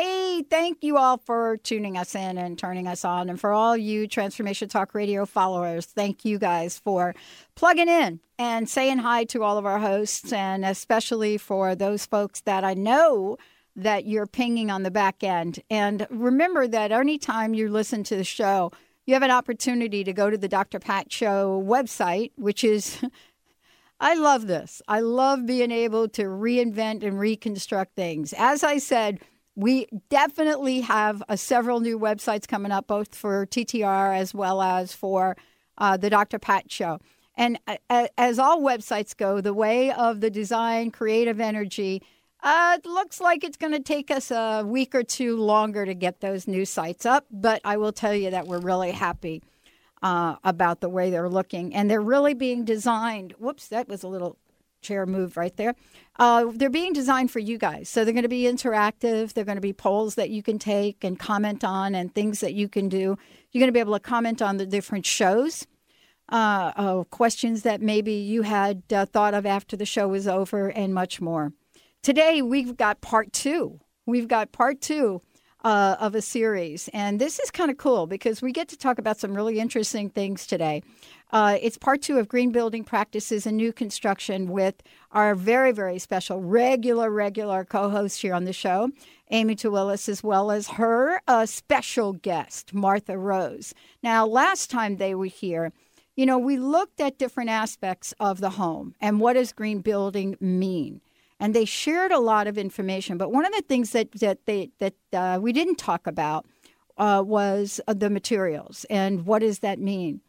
Hey, thank you all for tuning us in and turning us on. And for all you Transformation Talk Radio followers, thank you guys for plugging in and saying hi to all of our hosts, and especially for those folks that I know that you're pinging on the back end. And remember that anytime you listen to the show, you have an opportunity to go to the Dr. Pat Show website, which is. I love this. I love being able to reinvent and reconstruct things. As I said, we definitely have uh, several new websites coming up, both for TTR as well as for uh, the Dr. Pat Show. And uh, as all websites go, the way of the design, creative energy, uh, it looks like it's going to take us a week or two longer to get those new sites up. But I will tell you that we're really happy uh, about the way they're looking. And they're really being designed. Whoops, that was a little chair moved right there. Uh, they're being designed for you guys. So they're going to be interactive. They're going to be polls that you can take and comment on and things that you can do. You're going to be able to comment on the different shows, uh, uh, questions that maybe you had uh, thought of after the show was over, and much more. Today, we've got part two. We've got part two uh, of a series. And this is kind of cool because we get to talk about some really interesting things today. Uh, it's part two of Green Building Practices and New Construction with our very, very special, regular, regular co host here on the show, Amy Towillis, as well as her uh, special guest, Martha Rose. Now, last time they were here, you know, we looked at different aspects of the home and what does green building mean and they shared a lot of information. But one of the things that that they that uh, we didn't talk about uh, was uh, the materials and what does that mean.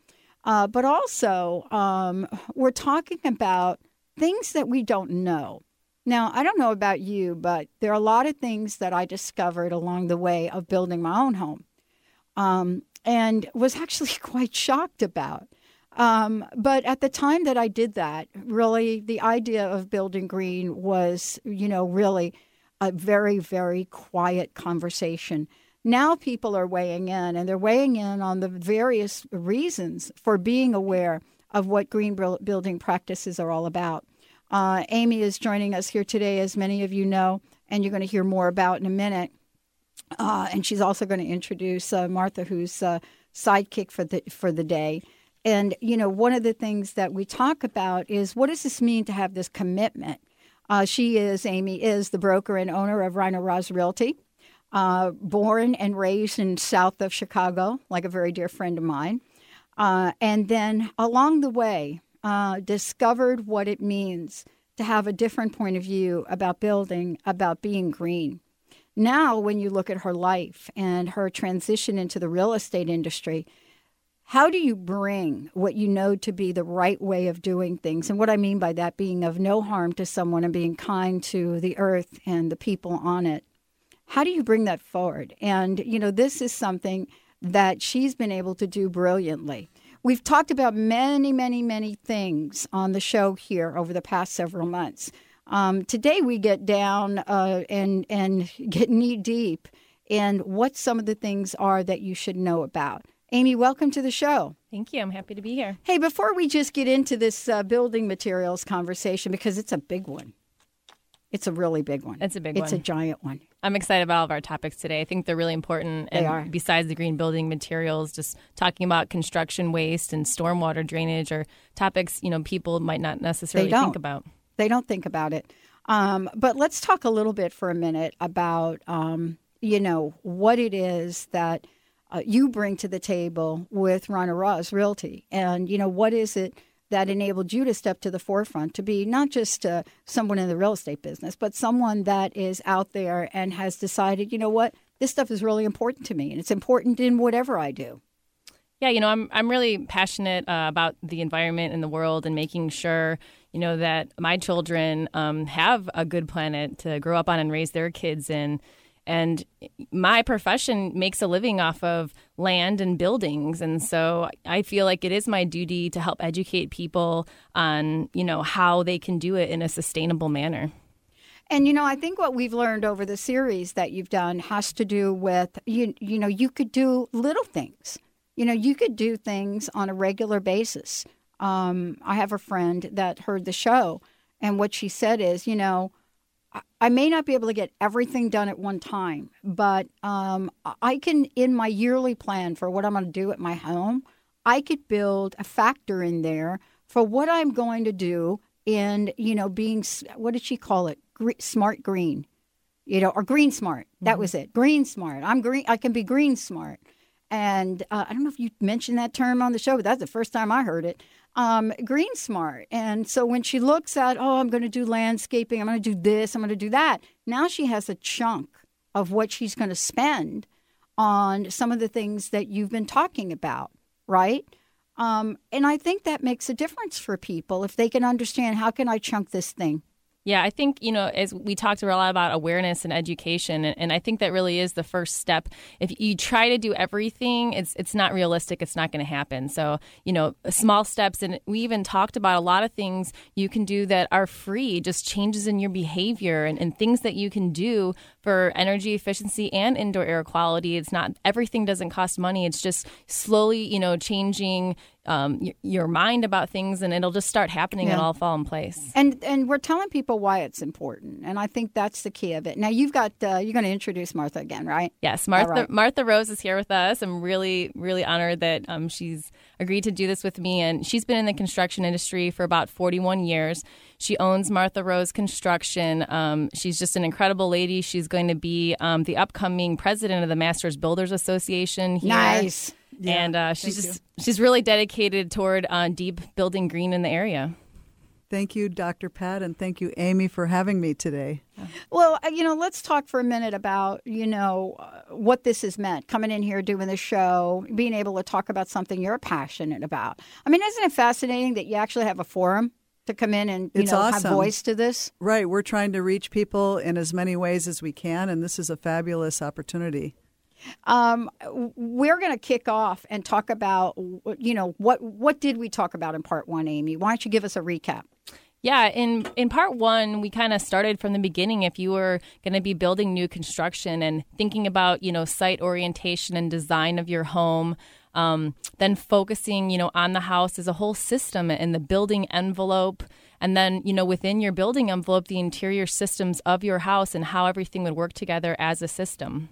Uh, but also, um, we're talking about things that we don't know. Now, I don't know about you, but there are a lot of things that I discovered along the way of building my own home, um, and was actually quite shocked about. Um, but at the time that I did that, really, the idea of building green was, you know, really a very, very quiet conversation. Now people are weighing in, and they're weighing in on the various reasons for being aware of what green building practices are all about. Uh, Amy is joining us here today, as many of you know, and you're going to hear more about in a minute. Uh, and she's also going to introduce uh, Martha, who's uh, sidekick for the for the day. And, you know, one of the things that we talk about is what does this mean to have this commitment? Uh, she is, Amy is the broker and owner of Rhino Roz Realty, uh, born and raised in south of Chicago, like a very dear friend of mine. Uh, and then along the way, uh, discovered what it means to have a different point of view about building, about being green. Now, when you look at her life and her transition into the real estate industry, how do you bring what you know to be the right way of doing things? And what I mean by that being of no harm to someone and being kind to the earth and the people on it. How do you bring that forward? And, you know, this is something that she's been able to do brilliantly. We've talked about many, many, many things on the show here over the past several months. Um, today we get down uh, and and get knee deep in what some of the things are that you should know about. Amy, welcome to the show. Thank you. I'm happy to be here. Hey, before we just get into this uh, building materials conversation, because it's a big one, It's a really big one. It's a big It's one. It's a giant one. I'm excited about all of our topics today. I think they're really important. They and are. besides the green building materials, just talking about construction waste and stormwater drainage are topics, you know, people might not necessarily think about. They don't think about it. Um, but let's talk a little bit for a minute about, um, you know, what it is that uh, you bring to the table with Rhino Roz Realty. And, you know, what is it that enabled you to step to the forefront to be not just uh, someone in the real estate business, but someone that is out there and has decided, you know what, this stuff is really important to me and it's important in whatever I do. Yeah, you know, I'm I'm really passionate uh, about the environment and the world and making sure you know that my children um, have a good planet to grow up on and raise their kids in. And my profession makes a living off of land and buildings, and so I feel like it is my duty to help educate people on you know how they can do it in a sustainable manner. And you know, I think what we've learned over the series that you've done has to do with you. You know, you could do little things. You know, you could do things on a regular basis. Um, I have a friend that heard the show, and what she said is, you know, I- may not be able to get everything done at one time, but um, I can, in my yearly plan for what I'm going to do at my home, I could build a factor in there for what I'm going to do in, you know, being, what did she call it? Gre- smart green, you know, or green smart. That was it. Green smart. I'm green. I can be green smart. And uh, I don't know if you mentioned that term on the show, but that's the first time I heard it. Um, green smart. And so when she looks at, oh, I'm going to do landscaping, I'm going to do this, I'm going to do that, now she has a chunk of what she's going to spend on some of the things that you've been talking about, right? Um, and I think that makes a difference for people if they can understand how can I chunk this thing. Yeah, I think, you know, as we talked a lot about awareness and education, and, and I think that really is the first step. If you try to do everything, it's it's not realistic. It's not going to happen. So, you know, small steps. And we even talked about a lot of things you can do that are free, just changes in your behavior and, and things that you can do for energy efficiency and indoor air quality. It's not everything doesn't cost money. It's just slowly, you know, changing um, your, your mind about things, and it'll just start happening. Yeah. It'll all fall in place. And and we're telling people why it's important, and I think that's the key of it. Now you've got uh, you're going to introduce Martha again, right? Yes, Martha right. Martha Rose is here with us. I'm really really honored that um, she's agreed to do this with me, and she's been in the construction industry for about 41 years. She owns Martha Rose Construction. Um, she's just an incredible lady. She's going to be um, the upcoming president of the Masters Builders Association. Here. Nice. And uh, she's just she's really dedicated toward uh, deep building green in the area. Thank you, Dr. Pat, and thank you, Amy, for having me today. Well, uh, you know, let's talk for a minute about you know uh, what this has meant. Coming in here, doing the show, being able to talk about something you're passionate about. I mean, isn't it fascinating that you actually have a forum to come in and you It's know have awesome. voice to this? Right, we're trying to reach people in as many ways as we can, and this is a fabulous opportunity. Um, we're going to kick off and talk about you know what what did we talk about in part one, Amy? Why don't you give us a recap? Yeah, in in part one, we kind of started from the beginning. If you were going to be building new construction and thinking about you know site orientation and design of your home, um, then focusing you know on the house as a whole system and the building envelope, and then you know within your building envelope, the interior systems of your house and how everything would work together as a system.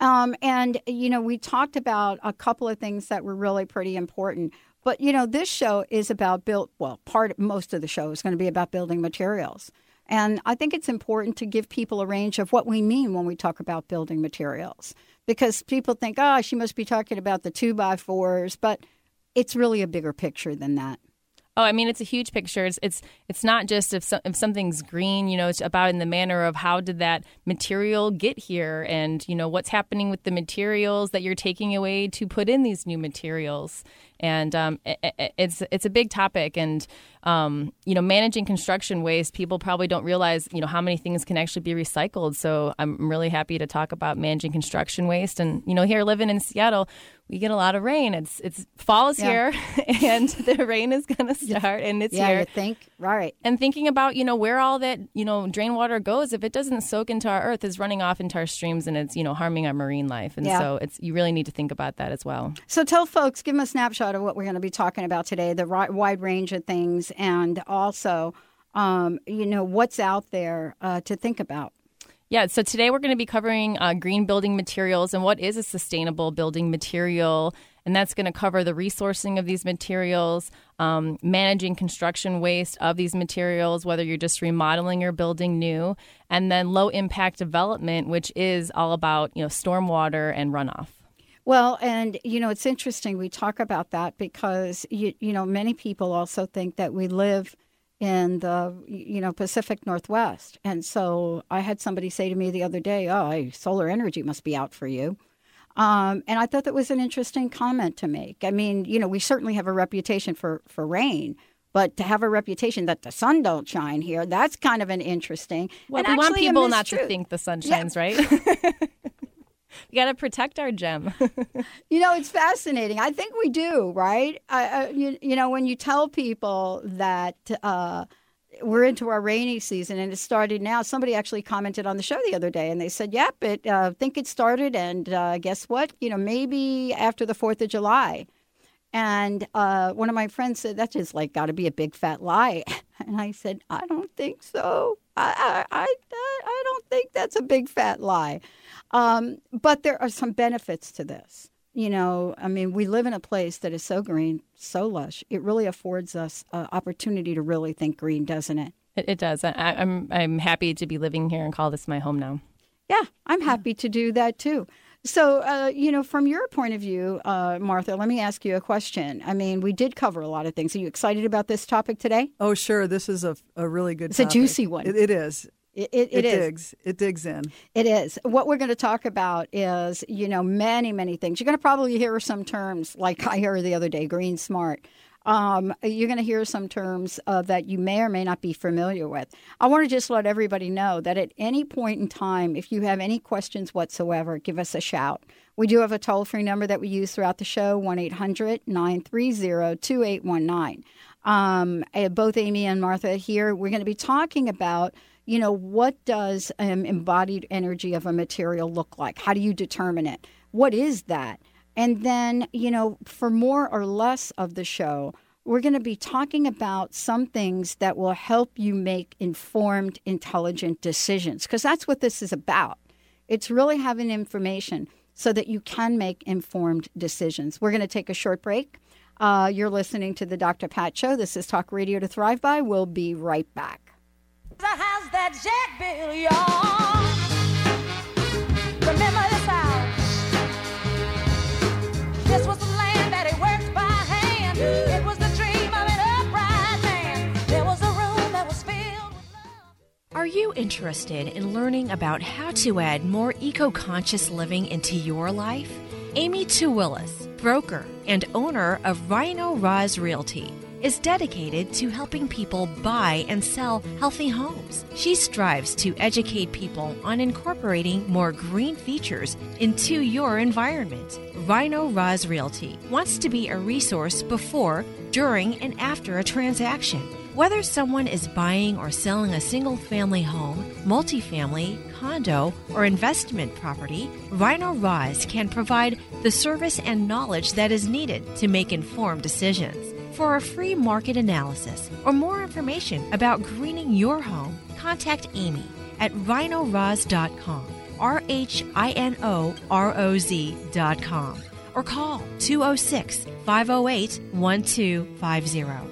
Um, and you know, we talked about a couple of things that were really pretty important. But you know, this show is about built. Well, part most of the show is going to be about building materials, and I think it's important to give people a range of what we mean when we talk about building materials, because people think, oh, she must be talking about the two by fours, but it's really a bigger picture than that. Oh, I mean, it's a huge picture. It's it's, it's not just if, so, if something's green, you know, it's about in the manner of how did that material get here, and you know what's happening with the materials that you're taking away to put in these new materials. And um, it, it- it's it's a big topic, and um, you know, managing construction waste, people probably don't realize, you know, how many things can actually be recycled. So I'm really happy to talk about managing construction waste. And you know, here living in Seattle, we get a lot of rain. It's it's fall is Yeah. here, and the rain is going to start, and it's yeah, here. you think right? and thinking about you know where all that you know drain water goes if it doesn't soak into our earth is running off into our streams and it's you know harming our marine life and Yeah. so it's you really need to think about that as well So tell folks, give them a snapshot of what we're going to be talking about today, the wide range of things, and also um, you know, what's out there uh, to think about. Yeah, so today we're going to be covering uh, green building materials and what is a sustainable building material. And that's going to cover the resourcing of these materials, um, managing construction waste of these materials, whether you're just remodeling or building new, and then low impact development, which is all about you know stormwater and runoff. Well, and you know it's interesting we talk about that because you you know many people also think that we live in the you know Pacific Northwest. And so I had somebody say to me the other day, "Oh, solar energy must be out for you." Um, and I thought that was an interesting comment to make. I mean, you know, we certainly have a reputation for for rain, but to have a reputation that the sun don't shine here, that's kind of an interesting. Well, we want people not to think the sun shines, yeah. right? We got to protect our gem. you know, it's fascinating. I think we do, right? I, you, you, know, when you tell people that uh, we're into our rainy season and it started now, somebody actually commented on the show the other day and they said, "Yep, it uh, think it started, and uh, guess what? You know, maybe after the Fourth of July." And uh, one of my friends said, "That's just like got to be a big fat lie." And I said, "I don't think so. I, I, I, I don't think that's a big fat lie." Um, but there are some benefits to this. You know, I mean, we live in a place that is so green, so lush. It really affords us an opportunity to really think green, doesn't it? It, it does. I, I'm I'm happy to be living here and call this my home now. Yeah, I'm happy to do that too. So, uh, you know, from your point of view, uh, Martha, let me ask you a question. I mean, we did cover a lot of things. Are you excited about this topic today? Oh, sure. This is a, a really good It's topic. a juicy one. it, it is. It, it, it, it is. digs. It digs in. It is. What we're going to talk about is, you know, many, many things. You're going to probably hear some terms like I heard the other day, green smart. Um, you're going to hear some terms uh, that you may or may not be familiar with. I want to just let everybody know that at any point in time, if you have any questions whatsoever, give us a shout. We do have a toll free number that we use throughout the show 1 800 930 2819. Um, eh, both Amy and Martha here, we're going to be talking about you know, what does um, embodied energy of a material look like? How do you determine it? What is that? And then, you know, for more or less of the show, we're going to be talking about some things that will help you make informed, intelligent decisions, because that's what this is about. It's really having information so that you can make informed decisions. We're going to take a short break. Uh, you're listening to the Dr. Pat Show. This is Talk Radio to Thrive By. We'll be right back house that Jack built, y'all. Are you interested in learning about how to add more eco conscious living into your life? Amy Willis, broker and owner of Rhino Roz Realty is dedicated to helping people buy and sell healthy homes. She strives to educate people on incorporating more green features into your environment. Rhino Roz Realty wants to be a resource before, during, and after a transaction. Whether someone is buying or selling a single family home, multifamily, condo, or investment property, Rhino Roz can provide the service and knowledge that is needed to make informed decisions. For a free market analysis or more information about greening your home, contact Amy at rhinoroz.com, R H I N O R O Z.com, or call 206 508 1250.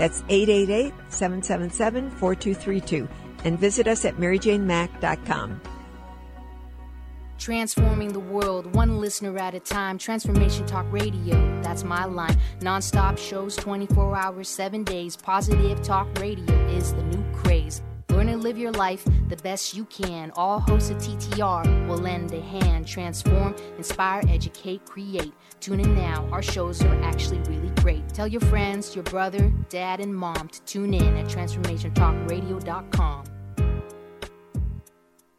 That's 888 777 4232. And visit us at maryjanemack.com. Transforming the world, one listener at a time. Transformation Talk Radio, that's my line. Non stop shows 24 hours, 7 days. Positive Talk Radio is the new craze. Learn and live your life the best you can. All hosts of TTR will lend a hand. Transform, inspire, educate, create. Tune in now. Our shows are actually really great. Tell your friends, your brother, dad, and mom to tune in at transformationtalkradio.com.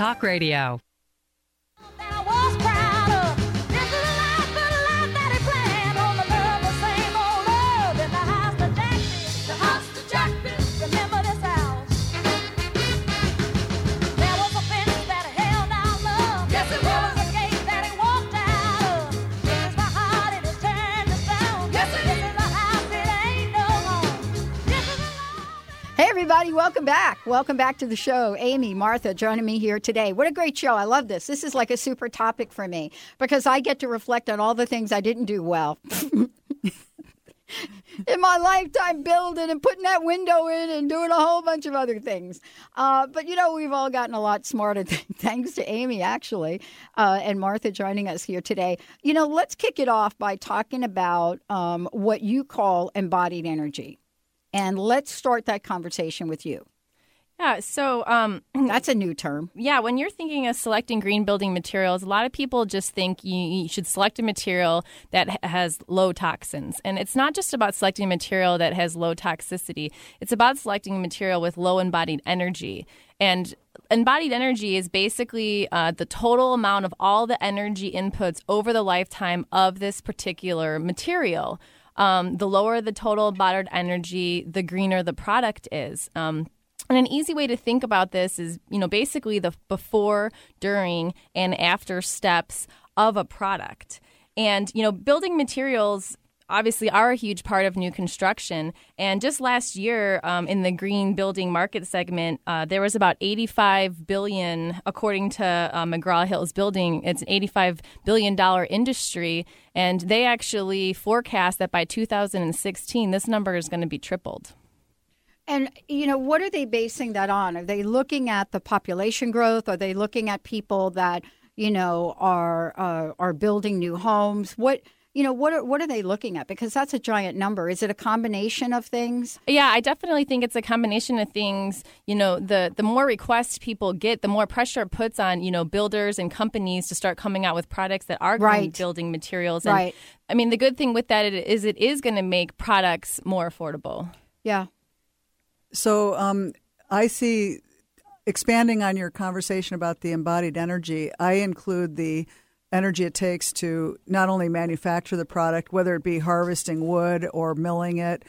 Talk Radio. Everybody, welcome back. Welcome back to the show. Amy, Martha joining me here today. What a great show. I love this. This is like a super topic for me because I get to reflect on all the things I didn't do well. in my lifetime building and putting that window in and doing a whole bunch of other things. Uh, but you know, we've all gotten a lot smarter thanks to Amy, actually, uh, and Martha joining us here today. You know, let's kick it off by talking about um, what you call embodied energy. And let's start that conversation with you. Yeah, so um, that's a new term. Yeah, when you're thinking of selecting green building materials, a lot of people just think you, you, should select a material that has low toxins. And it's not just about selecting a material that has low toxicity, it's about selecting a material with low embodied energy. And embodied energy is basically uh, the total amount of all the energy inputs over the lifetime of this particular material. Um, the lower the total embodied energy, the greener the product is. Um, and an easy way to think about this is, you know, basically the before, during, and after steps of a product. And, you know, building materials obviously are a huge part of new construction. And just last year, um, in the green building market segment, uh, there was about 85 billion, according to uh, McGraw Hill's Building. It's an 85 billion dollar industry, and they actually forecast that by 2016, this number is going to be tripled. And you know, what are they basing that on? Are they looking at the population growth? Are they looking at people that you know are uh, are building new homes? What you know what are what are they looking at? Because that's a giant number. Is it a combination of things? Yeah i definitely think it's a combination of things. You know the the more requests people get the more pressure it puts on you know builders and companies to start coming out with products that are right. building materials. And, right. I mean the good thing with that is it is going to make products more affordable. Yeah. So um, i see expanding on your conversation about the embodied energy i include the energy it takes to not only manufacture the product, whether it be harvesting wood or milling it,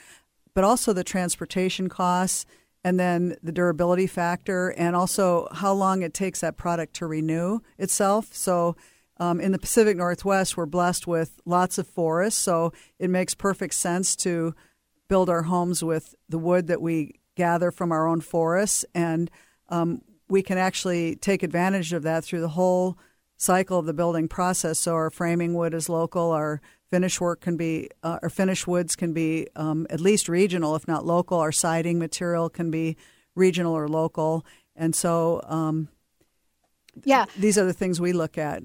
but also the transportation costs and then the durability factor and also how long it takes that product to renew itself. So um, in the Pacific Northwest, we're blessed with lots of forests, so it makes perfect sense to build our homes with the wood that we gather from our own forests, and um, we can actually take advantage of that through the whole cycle of the building process. So our framing wood is local, our finish work can be, uh, our finish woods can be um, at least regional, if not local. Our siding material can be regional or local, and so um, yeah, these are the things we look at.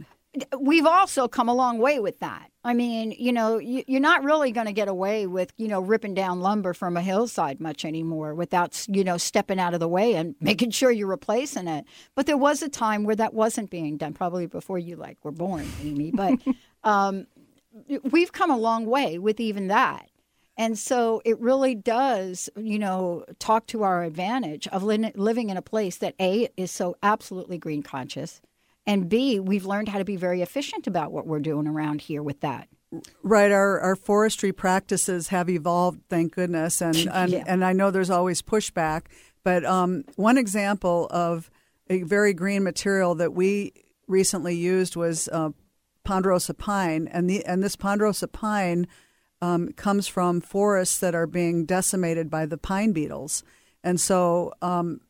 We've also come a long way with that. I mean, you know, you're not really going to get away with, you know, ripping down lumber from a hillside much anymore without, you know, stepping out of the way and making sure you're replacing it. But there was a time where that wasn't being done, probably before you like were born, Amy. But um, we've come a long way with even that. And so it really does, you know, talk to our advantage of li- living in a place that A is so absolutely green conscious and B, we've learned how to be very efficient about what we're doing around here with that. Right, our, our forestry practices have evolved, thank goodness, and and, Yeah. and I know there's always pushback. But um, one example of a very green material that we recently used was uh, ponderosa pine, and the and this ponderosa pine um, comes from forests that are being decimated by the pine beetles, and so um,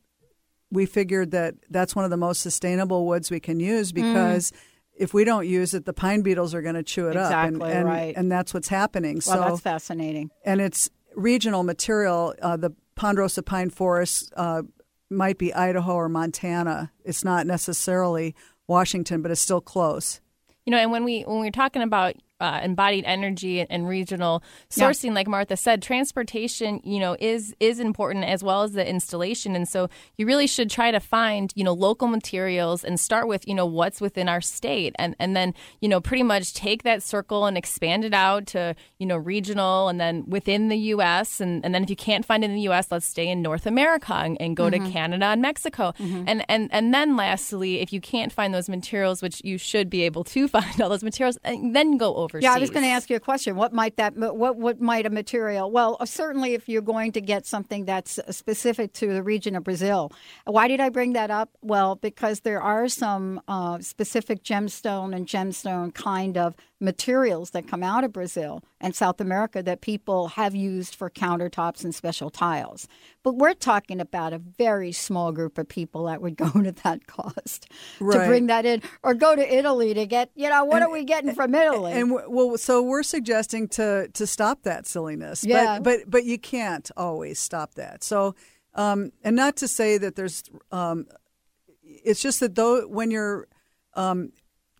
we figured that that's one of the most sustainable woods we can use Mm. because. If we don't use it, the pine beetles are going to chew it up, and, Exactly, and, right. and that's what's happening. Well, so that's fascinating. and it's regional material. Uh, the ponderosa pine forest uh, might be Idaho or Montana. It's not necessarily Washington, but it's still close. You know, and when we when we're talking about uh, embodied energy and, and regional Yeah. sourcing, like Martha said, transportation, you know, is is important as well as the installation. And so you really should try to find, you know, local materials and start with, you know, what's within our state, and and then you know, pretty much take that circle and expand it out to, you know, regional, and then within the U.S. and and then if you can't find it in the U.S., let's stay in North America and, and go to mm-hmm. Canada and Mexico, mm-hmm. and and and then lastly, if you can't find those materials, which you should be able to find all those materials, eh, then go overseas. Yeah, I was going to ask you a question. What might that? What what might a material? Well, uh, certainly if you're going to get something that's specific to the region of Brazil. Why did I bring that up? Well, because there are some uh, specific gemstone and gemstone kind of materials that come out of Brazil and South America that people have used for countertops and special tiles. But we're talking about a very small group of people that would go to that cost to bring that in, or go to Italy to get. You know, what are we getting from Italy? And w- well, so we're suggesting to to stop that silliness. Yeah. But but, but you can't always stop that. So, um, and not to say that there's, um, it's just that though when you're um,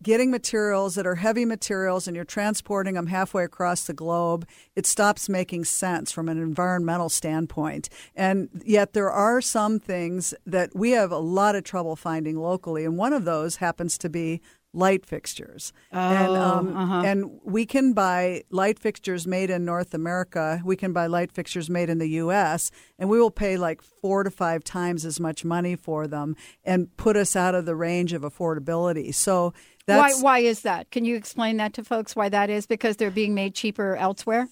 getting materials that are heavy materials and you're transporting them halfway across the globe, it stops making sense from an environmental standpoint. And yet there are some things that we have a lot of trouble finding locally, and one of those happens to be light fixtures. and um, and we can buy light fixtures made in North America. We can buy light fixtures made in the U.S. and we will pay like four to five times as much money for them and put us out of the range of affordability. So that's why is that? Can you explain that to folks why that is? Because they're being made cheaper elsewhere?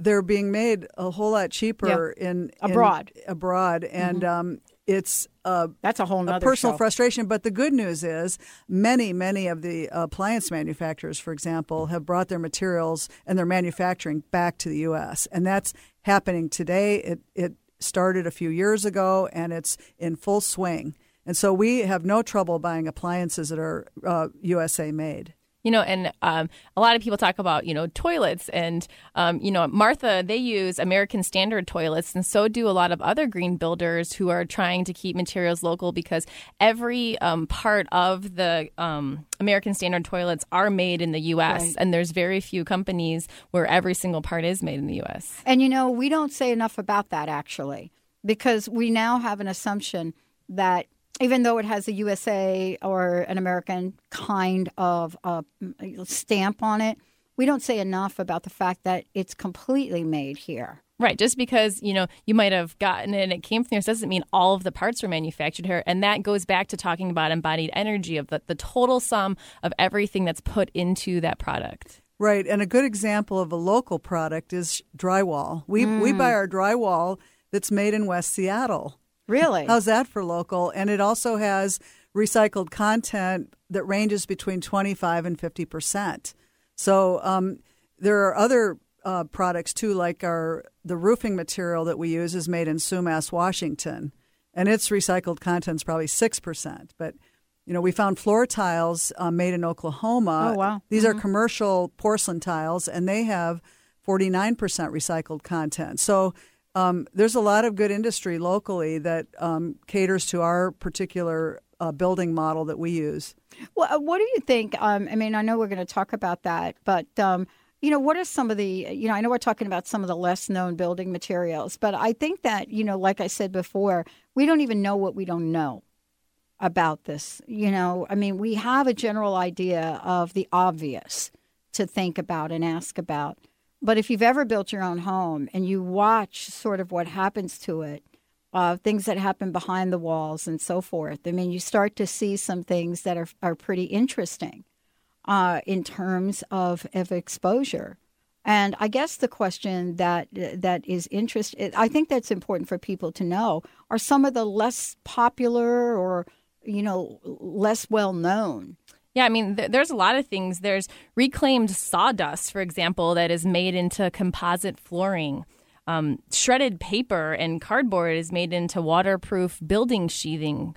they're being made a whole lot cheaper in, in- Abroad. Mm-hmm. abroad, and um, it's a That's a whole a personal show. frustration. But the good news is, many, many of the appliance manufacturers, for example, have brought their materials and their manufacturing back to the U.S., and that's happening today. It it started a few years ago, and it's in full swing. And so we have no trouble buying appliances that are uh, USA made. You know, and um, a lot of people talk about, you know, toilets. And, um, you know, Martha, they use American Standard toilets, and so do a lot of other green builders who are trying to keep materials local because every um, part of the um, American Standard toilets are made in the U.S., Right. and there's very few companies where every single part is made in the U.S. And you know, we don't say enough about that actually, because we now have an assumption that even though it has a USA or an American kind of uh, stamp on it, we don't say enough about the fact that it's completely made here. Right. Just because, you know, you might have gotten it and it came from there doesn't mean all of the parts were manufactured here. And that goes back to talking about embodied energy of the, the total sum of everything that's put into that product. Right, and a good example of a local product is drywall. We we buy our drywall that's made in West Seattle. Really? How's that for local? And it also has recycled content that ranges between 25 and 50 percent. So um, there are other uh, products too, like our the roofing material that we use is made in Sumas, Washington, and its recycled content is probably six percent. But you know, we found floor tiles uh, made in Oklahoma. Oh, wow. These are commercial porcelain tiles, and they have 49% recycled content. So um, there's a lot of good industry locally that um, caters to our particular uh, building model that we use. Well, uh, what do you think? Um, I mean, I know we're going to talk about that, but um, you know, what are some of the? You know, I know we're talking about some of the less known building materials, but I think that you know, like I said before, we don't even know what we don't know about this. You know, I mean, we have a general idea of the obvious to think about and ask about. But if you've ever built your own home and you watch sort of what happens to it, uh, things that happen behind the walls and so forth, I mean, you start to see some things that are, are pretty interesting uh, in terms of, of exposure. And I guess the question that that is interest, I think that's important for people to know. Are some of the less popular or you know, less well known. Yeah, I mean, th- there's a lot of things. There's reclaimed sawdust, for example, that is made into composite flooring. Um, shredded paper and cardboard is made into waterproof building sheathing.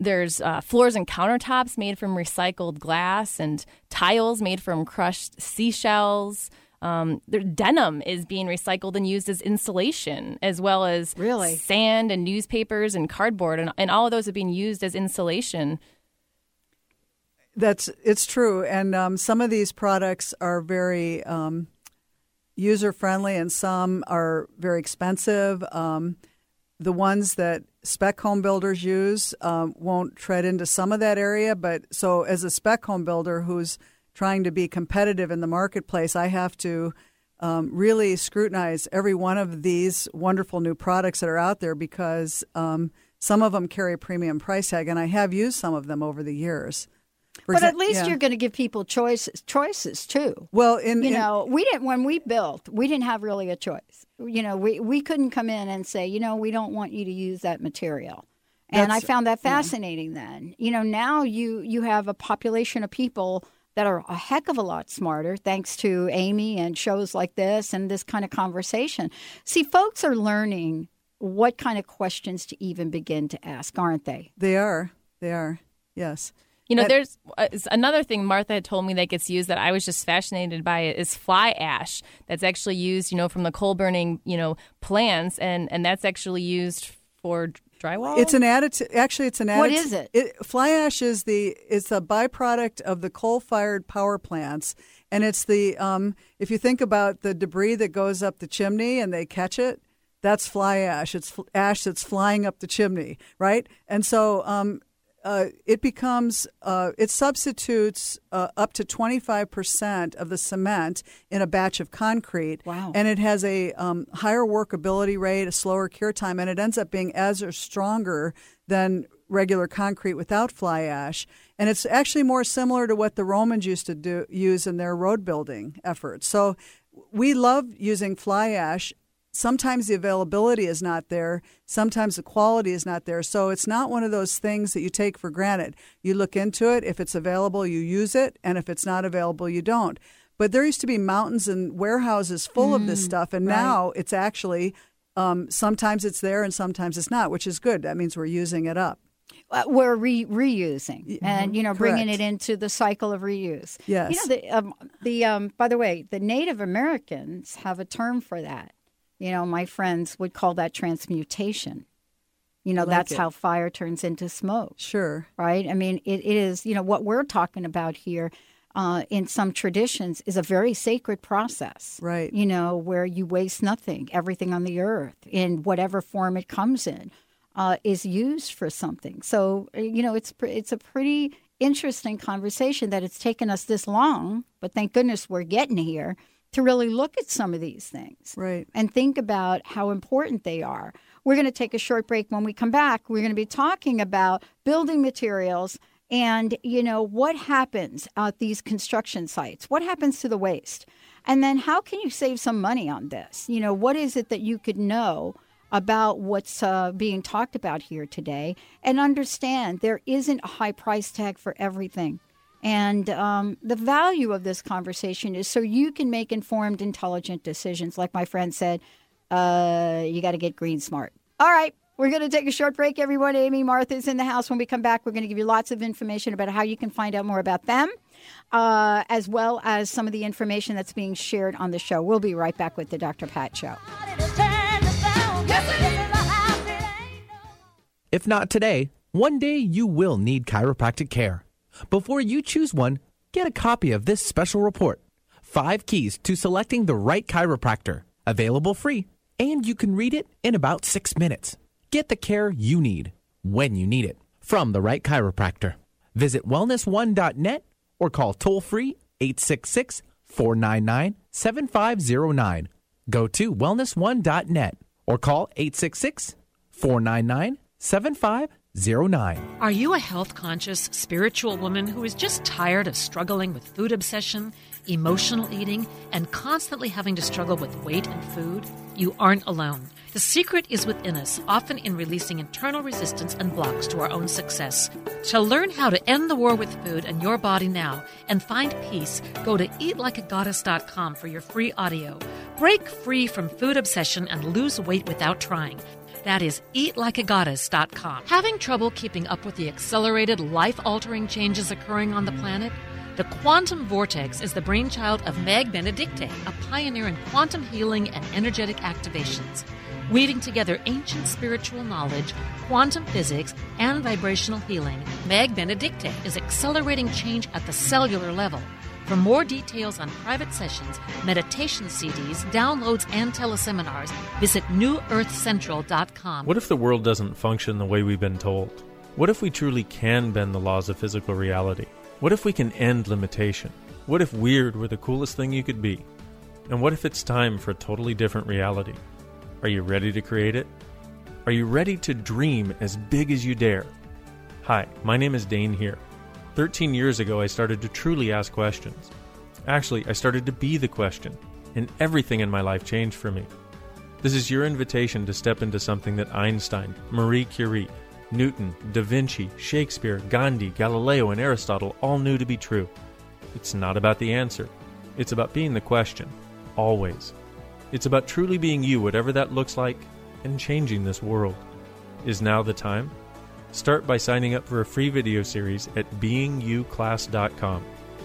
There's uh, floors and countertops made from recycled glass and tiles made from crushed seashells. Um, the denim is being recycled and used as insulation, as well as really sand and newspapers and cardboard, and, and all of those are being used as insulation. That's it's true, and um, some of these products are very um, user friendly, and some are very expensive. Um, the ones that spec home builders use um, won't tread into some of that area, but so as a spec home builder who's trying to be competitive in the marketplace, I have to um, really scrutinize every one of these wonderful new products that are out there because um, some of them carry a premium price tag, and I have used some of them over the years. But exa- at least yeah. you're going to give people choices, choices too. Well, in you in, know, we didn't when we built, we didn't have really a choice. You know, we we couldn't come in and say, you know, we don't want you to use that material. And I found that fascinating. Yeah. Then, you know, now you you have a population of people that are a heck of a lot smarter thanks to Amy and shows like this and this kind of conversation. See, folks are learning what kind of questions to even begin to ask, aren't they? They are. They are. Yes. You know, there's uh, another thing Martha had told me that gets used that I was just fascinated by it is fly ash. That's actually used, you know, from the coal burning, you know, plants, and and that's actually used for drywall? It's an additive. Actually, it's an additive. What is it? it? Fly ash is the it's a byproduct of the coal-fired power plants, and it's the um, if you think about the debris that goes up the chimney and they catch it, that's fly ash. It's ash that's flying up the chimney, right? And so um, uh, it becomes uh, it substitutes uh, up to 25% of the cement in a batch of concrete. Wow. and it has a um, higher workability rate a slower cure time and it ends up being as or stronger than regular concrete without fly ash. And it's actually more similar to what the romans used to do use in their road building efforts. So we love using fly ash sometimes the availability is not there, sometimes the quality is not there. So it's not one of those things that you take for granted. You look into it, if it's available, you use it, and if it's not available, you don't. But there used to be mountains and warehouses full mm, of this mm, stuff, and right. now it's actually um, sometimes it's there and sometimes it's not, which is good. That means we're using it up. Uh, we're re- reusing mm-hmm. and you know Correct. bringing it into the cycle of reuse. Yes. You know the um, the um, by the way, the Native Americans have a term for that. You know, my friends would call that transmutation. You know, like that's it. how fire turns into smoke. Sure. Right? I mean, it, it is, you know, what we're talking about here uh, in some traditions is a very sacred process. Right. You know, where you waste nothing, everything on the earth in whatever form it comes in. Uh, is used for something. So you know, it's it's a pretty interesting conversation that it's taken us this long, but thank goodness we're getting here to really look at some of these things right. and think about how important they are. We're going to take a short break. When we come back, we're going to be talking about building materials and, you know, what happens at these construction sites? What happens to the waste? And then how can you save some money on this? You know, what is it that you could know about what's uh, being talked about here today and understand there isn't a high price tag for everything. And um, the value of this conversation is so you can make informed, intelligent decisions. Like my friend said, uh, you got to get green smart. All right, we're going to take a short break, everyone. Amy Martha's in the house. When we come back, we're going to give you lots of information about how you can find out more about them, uh, as well as some of the information that's being shared on the show. We'll be right back with the Dr. Pat Show. If not today, one day you will need chiropractic care. Before you choose one, get a copy of this special report Five Keys to Selecting the Right Chiropractor. Available free, and you can read it in about six minutes. Get the care you need when you need it from the right chiropractor. Visit wellness1.net or call toll free 866 499 7509. Go to wellness1.net or call 866 499 7509. 09. Are you a health conscious, spiritual woman who is just tired of struggling with food obsession, emotional eating, and constantly having to struggle with weight and food? You aren't alone. The secret is within us, often in releasing internal resistance and blocks to our own success. To learn how to end the war with food and your body now and find peace, go to eatlikeagoddess.com for your free audio. Break free from food obsession and lose weight without trying. That is eatlikeagoddess.com. Having trouble keeping up with the accelerated, life altering changes occurring on the planet? The quantum vortex is the brainchild of Meg Benedicte, a pioneer in quantum healing and energetic activations. Weaving together ancient spiritual knowledge, quantum physics, and vibrational healing, Meg Benedicte is accelerating change at the cellular level. For more details on private sessions, meditation CDs, downloads, and teleseminars, visit newearthcentral.com. What if the world doesn't function the way we've been told? What if we truly can bend the laws of physical reality? What if we can end limitation? What if weird were the coolest thing you could be? And what if it's time for a totally different reality? Are you ready to create it? Are you ready to dream as big as you dare? Hi, my name is Dane Heer. 13 years ago, I started to truly ask questions. Actually, I started to be the question, and everything in my life changed for me. This is your invitation to step into something that Einstein, Marie Curie, Newton, Da Vinci, Shakespeare, Gandhi, Galileo, and Aristotle all knew to be true. It's not about the answer, it's about being the question, always. It's about truly being you, whatever that looks like, and changing this world. Is now the time? Start by signing up for a free video series at beingyouclass.com.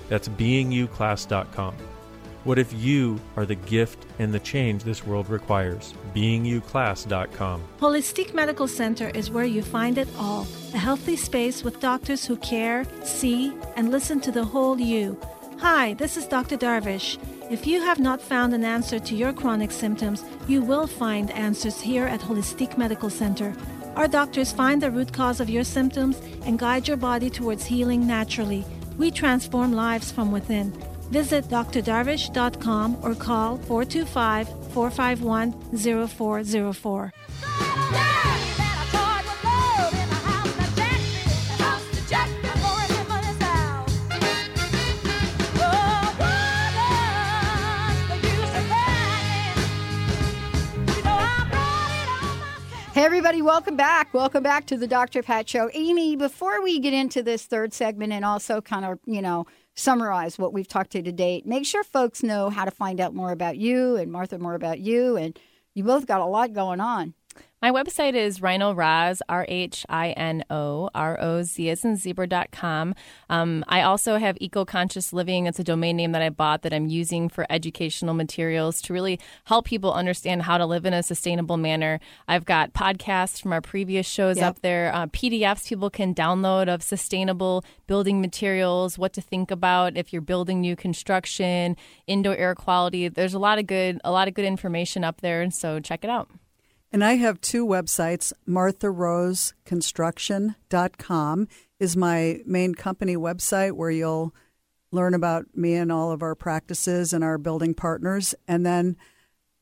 That's beingyouclass.com. What if you are the gift and the change this world requires? beingyouclass.com. Holistic Medical Center is where you find it all. A healthy space with doctors who care, see, and listen to the whole you. Hi, this is Dr. Darvish. If you have not found an answer to your chronic symptoms, you will find answers here at Holistic Medical Center. Our doctors find the root cause of your symptoms and guide your body towards healing naturally. We transform lives from within. Visit drdarvish.com or call 425 451 0404. Everybody, welcome back. Welcome back to the Dr. Pat Show. Amy, before we get into this third segment and also kind of, you know, summarize what we've talked to to date, make sure folks know how to find out more about you and Martha more about you. And you both got a lot going on. My website is Rhino Roz, R H I N O R O Z as in zebra.com. Um, I also have Eco Conscious Living. It's a domain name that I bought that I'm using for educational materials to really help people understand how to live in a sustainable manner. I've got podcasts from our previous shows Yep. up there, uh, PDFs people can download of sustainable building materials, what to think about if you're building new construction, indoor air quality. There's a lot of good, a lot of good information up there, and so check it out. And I have two websites. MarthaRoseConstruction.com is my main company website where you'll learn about me and all of our practices and our building partners. And then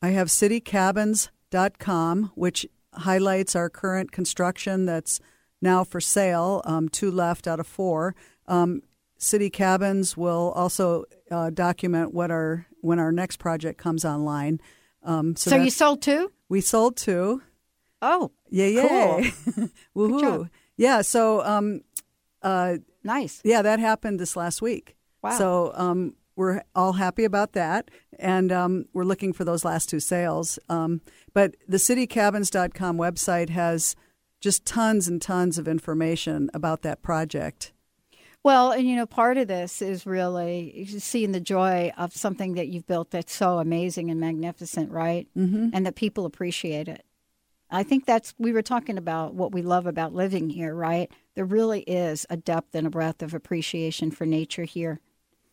I have citycabins.com, which highlights our current construction that's now for sale, um, two left out of four. Um, City Cabins will also uh, document what our when our next project comes online. Um, So, you sold two? We sold two. Oh, Yeah, yeah. Woohoo. job. Yeah, so um uh nice. yeah, that happened this last week. Wow. So um we're all happy about that and um we're looking for those last two sales. Um but the citycabins.com website has just tons and tons of information about that project. Well, and you know, part of this is really seeing the joy of something that you've built that's so amazing and magnificent, right? Mm-hmm. And that people appreciate it. I think that's, we were talking about what we love about living here, right? There really is a depth and a breadth of appreciation for nature here,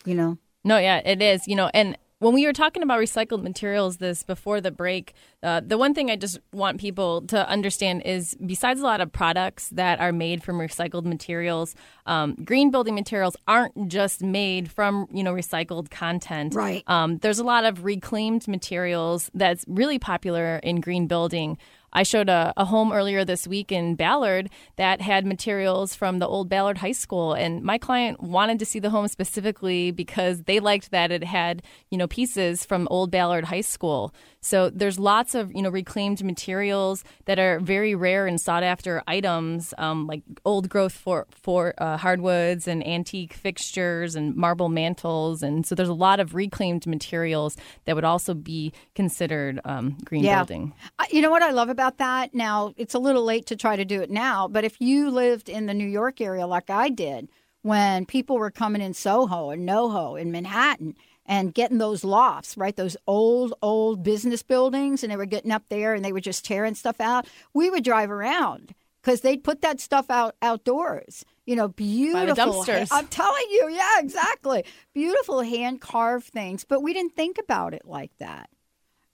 you know? No, yeah, it is. You know, and when we were talking about recycled materials this before the break, uh, the one thing I just want people to understand is besides a lot of products that are made from recycled materials, um, green building materials aren't just made from, you know, recycled content. Right. Um, there's a lot of reclaimed materials that's really popular in green building. I showed a, a home earlier this week in Ballard that had materials from the old Ballard High School, and my client wanted to see the home specifically because they liked that it had, you know, pieces from old Ballard High School. So there's lots of you know reclaimed materials that are very rare and sought after items, um, like old growth for for uh, hardwoods and antique fixtures and marble mantles, and so there's a lot of reclaimed materials that would also be considered um, green Yeah. building. You know what I love about that? Now, it's a little late to try to do it now, but if you lived in the New York area like I did, when people were coming in Soho and NoHo in Manhattan and getting those lofts, right? Those old, old business buildings, and they were getting up there and they were just tearing stuff out, we would drive around because they'd put that stuff out outdoors. You know, beautiful. dumpsters. I'm telling you, yeah, exactly. Beautiful hand carved things, but we didn't think about it like that.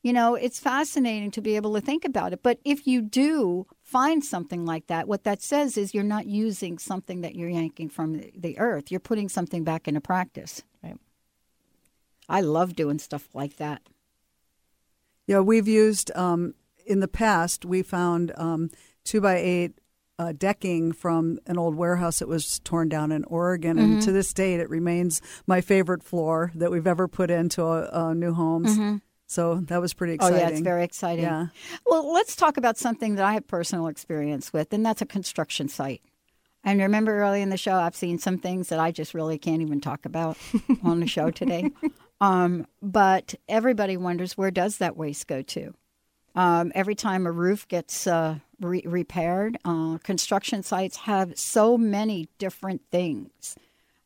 You know, it's fascinating to be able to think about it. But if you do find something like that, what that says is you're not using something that you're yanking from the, the earth. You're putting something back into practice. Right. I love doing stuff like that. Yeah, we've used um, in the past. We found um, two by eight uh, decking from an old warehouse that was torn down in Oregon, and Mhm. to this date, it remains my favorite floor that we've ever put into a, a new homes. Mhm. So that was pretty exciting. Oh, yeah, it's very exciting. Yeah. Well, let's talk about something that I have personal experience with, and that's a construction site. And remember early in the show, I've seen some things that I just really can't even talk about on the show today. Um, but everybody wonders where does that waste go to? Um, every time a roof gets uh, re- repaired, uh, construction sites have so many different things,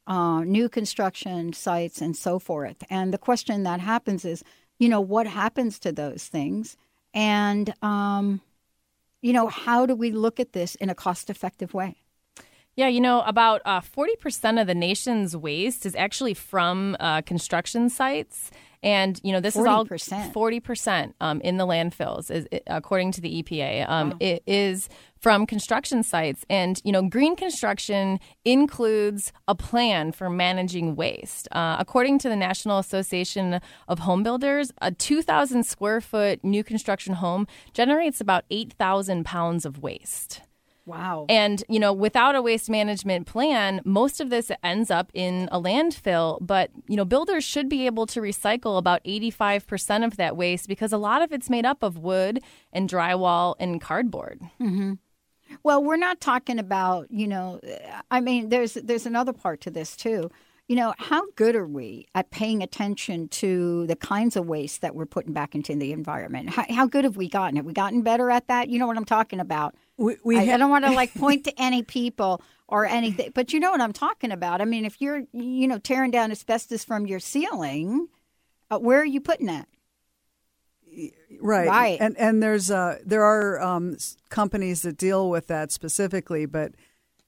uh, new construction sites and so forth. And the question that happens is, you know, what happens to those things? And, um, you know, how do we look at this in a cost effective way? Yeah, you know, about uh, 40% of the nation's waste is actually from uh, construction sites. And, you know, this is all 40%. 40% um, in the landfills, is, according to the EPA. Um, It is from construction sites. And, you know, green construction includes a plan for managing waste. Uh, according to the National Association of Home Builders, a 2,000 square foot new construction home generates about 8,000 pounds of waste. Wow. And, you know, without a waste management plan, most of this ends up in a landfill. But, you know, builders should be able to recycle about 85% of that waste because a lot of it's made up of wood and drywall and cardboard. hmm Well, we're not talking about, you know, I mean, there's there's another part to this too. You know, how good are we at paying attention to the kinds of waste that we're putting back into the environment? How, how good have we gotten? Have we gotten better at that? You know what I'm talking about. We, we I, I don't want to like point to any people or anything, but you know what I'm talking about. I mean, if you're, you know, tearing down asbestos from your ceiling, uh, where are you putting that? Right. Right. And and there's uh there are um companies that deal with that specifically, but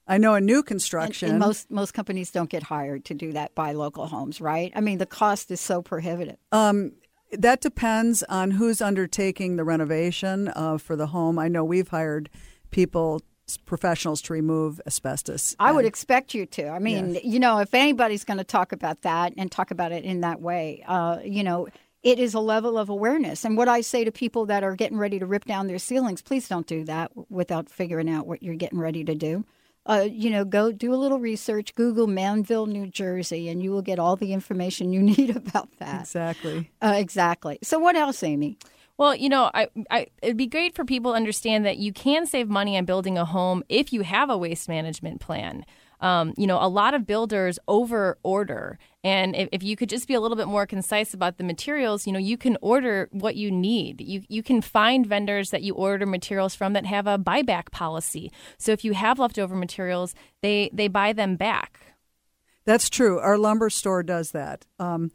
I know in new And, construction and most most companies don't get hired to do that by local homes, right? I mean, the cost is so prohibitive. um that depends on who's undertaking the renovation uh, for the home. I know we've hired people professionals to remove asbestos. I would expect you to. I mean, you know, if anybody's going to talk about that and talk about it in that way, uh, you know, it is a level of awareness. And what I say to people that are getting ready to rip down their ceilings, please don't do that without figuring out what you're getting ready to do. Uh, you know, go do a little research, Google Manville, New Jersey, and you will get all the information you need about that. Exactly. Uh, exactly. So, what else, Amy? Well, you know, I, I, it'd be great for people to understand that you can save money on building a home if you have a waste management plan. Um, you know, a lot of builders over order. And if, if you could just be a little bit more concise about the materials, you know, you can order what you need. You, you can find vendors that you order materials from that have a buyback policy. So if you have leftover materials, they, they buy them back. That's true. Our lumber store does that. Um,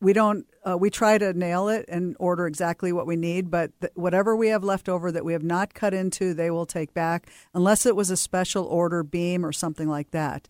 we don't. Uh, we try to nail it and order exactly what we need, but th- whatever we have left over that we have not cut into, they will take back, unless it was a special order beam or something like that.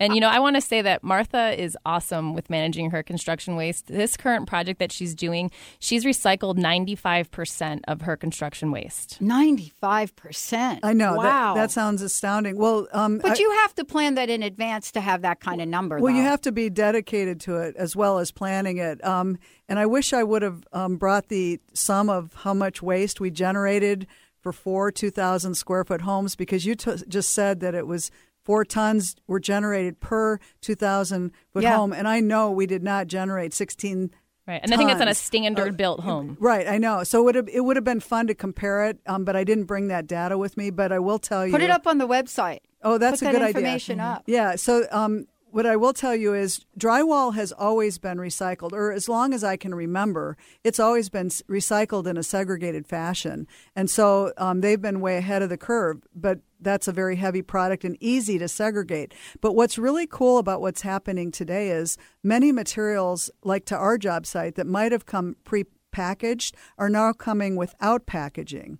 And you know, I want to say that Martha is awesome with managing her construction waste. This current project that she's doing, she's recycled 95% of her construction waste. 95%. I know Wow. that, that sounds astounding. Well, um, But I- you have to plan that in advance to have that kind of number. Well, you have to be dedicated to it as well as planning it. Um, and I wish I would have um, brought the sum of how much waste we generated for four 2,000 square foot homes because you t- just said that it was four tons were generated per 2,000 foot Yeah. home. And I know we did not generate 16 Right, and I think it's on a tons. standard built home. Right, I know. So it would have, it would have been fun to compare it, um, but I didn't bring that data with me. But I will tell you. Put it up on the website. Oh, that's Put a that good information idea. up. Yeah. So, um, what I will tell you is drywall has always been recycled, or as long as I can remember, it's always been recycled in a segregated fashion. And so um, they've been way ahead of the curve, but that's a very heavy product and easy to segregate. But what's really cool about what's happening today is many materials, like to our job site, that might have come pre-packaged are now coming without packaging.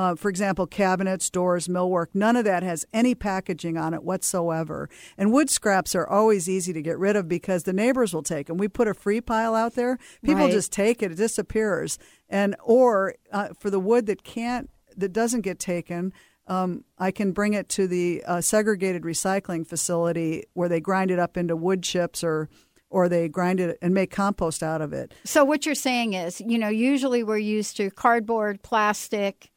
Uh, for example, cabinets, doors, millwork, none of that has any packaging on it whatsoever. And wood scraps are always easy to get rid of because the neighbors will take them. We put a free pile out there, people Right. just take it, it disappears. And or uh, for the wood that can't, that doesn't get taken, um, I can bring it to the uh, segregated recycling facility where they grind it up into wood chips or or they grind it and make compost out of it. So what you're saying is, you know, usually we're used to cardboard, plastic,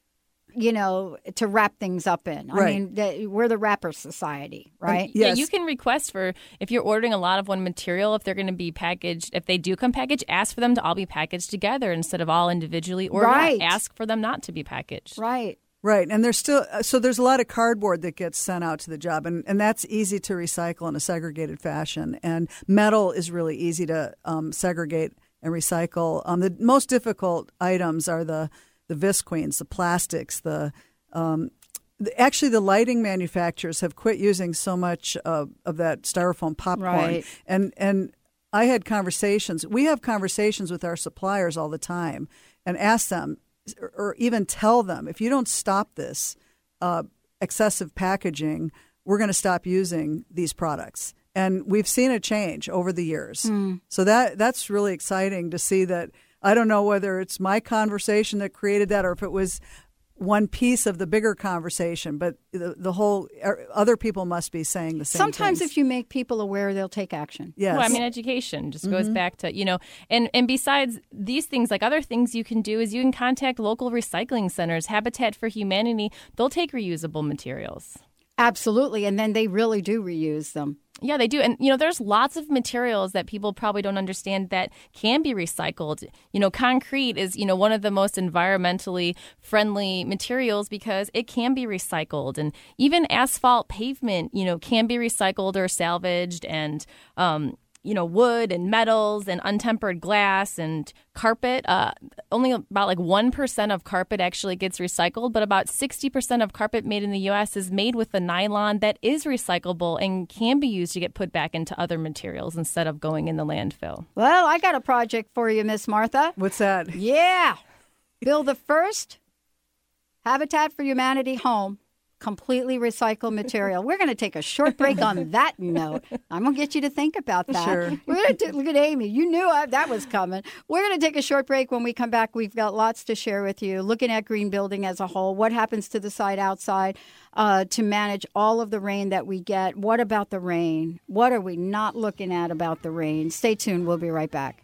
you know, to wrap things up in. I Right. mean, the, we're the wrapper society, right? Yeah, you can request for if you're ordering a lot of one material, if they're going to be packaged, if they do come packaged, ask for them to all be packaged together instead of all individually, or Right. ask for them not to be packaged. Right. Right, and there's still uh, so there's a lot of cardboard that gets sent out to the job, and, and that's easy to recycle in a segregated fashion. And metal is really easy to um, segregate and recycle. Um, the most difficult items are the the visqueens, the plastics, the um, the- actually the lighting manufacturers have quit using so much of, of that styrofoam popcorn, Right. and and I had conversations. We have conversations with our suppliers all the time, and ask them, or, or even tell them, if you don't stop this uh, excessive packaging, we're going to stop using these products. And we've seen a change over the years. So that that's really exciting to see that. I don't know whether it's my conversation that created that or if it was one piece of the bigger conversation, but the, the whole er, other people must be saying the same. Thing. Sometimes things. if you make people aware, they'll take action. yes, Well, I mean, education just goes Mm-hmm. back to you know, and and besides these things, like other things you can do is you can contact local recycling centers, Habitat for Humanity. They'll take reusable materials. Absolutely. And then they really do reuse them. Yeah, they do. And, you know, there's lots of materials that people probably don't understand that can be recycled. You know, concrete is, you know, one of the most environmentally friendly materials because it can be recycled. And even asphalt pavement, you know, can be recycled or salvaged. And, um, you know, wood and metals and untempered glass and carpet. Uh, only about like 1% of carpet actually gets recycled, but about 60% of carpet made in the U.S. is made with the nylon that is recyclable and can be used to get put back into other materials instead of going in the landfill. Well, I got a project for you, Miss Martha. what's that? Yeah. Build the first Habitat for Humanity home, completely recycled material. We're going to take a short break on that note. I'm going to get you to think about that. Sure. We're going to look at Amy. You knew I, that was coming. We're going to take a short break. When we come back, we've got lots to share with you. Looking at green building as a whole, what happens to the site outside uh, to manage all of the rain that we get. What about the rain? What are we not looking at about the rain? Stay tuned. We'll be right back.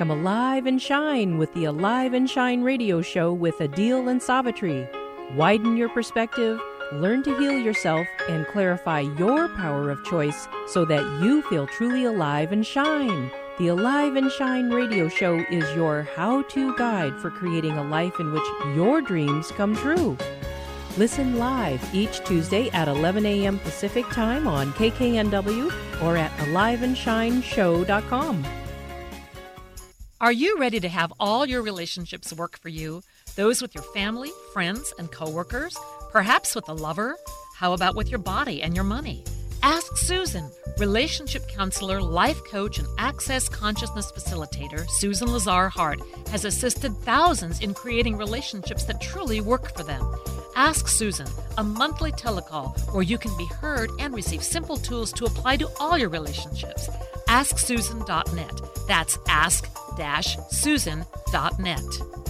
Come alive and shine with the Alive and Shine radio show with Adil and Savitri. Widen your perspective, learn to heal yourself, and clarify your power of choice so that you feel truly alive and shine. The Alive and Shine radio show is your how to guide for creating a life in which your dreams come true. Listen live each Tuesday at 11 a.m. Pacific Time on KKNW or at aliveandshineshow.com. Are you ready to have all your relationships work for you? Those with your family, friends, and coworkers? Perhaps with a lover? How about with your body and your money? Ask Susan, relationship counselor, life coach, and access consciousness facilitator, Susan Lazar Hart, has assisted thousands in creating relationships that truly work for them. Ask Susan, a monthly telecall where you can be heard and receive simple tools to apply to all your relationships. AskSusan.net. That's ask-susan.net.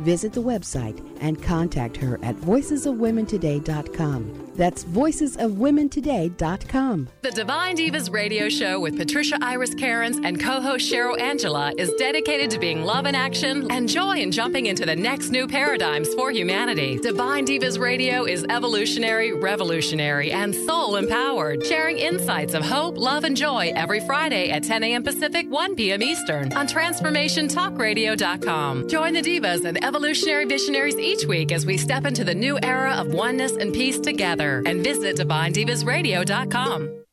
Visit the website and contact her at voicesofwomentoday.com. That's voicesofwomentoday.com. The Divine Divas radio show with Patricia Iris Cairns and co host Cheryl Angela is dedicated to being love in action and joy in jumping into the next new paradigms for humanity. Divine Divas radio is evolutionary, revolutionary, and soul empowered, sharing insights of hope, love, and joy every Friday at 10 a.m. Pacific, 1 p.m. Eastern on TransformationTalkRadio.com. Join the Divas and evolutionary visionaries each week as we step into the new era of oneness and peace together. And visit DivineDivasRadio.com.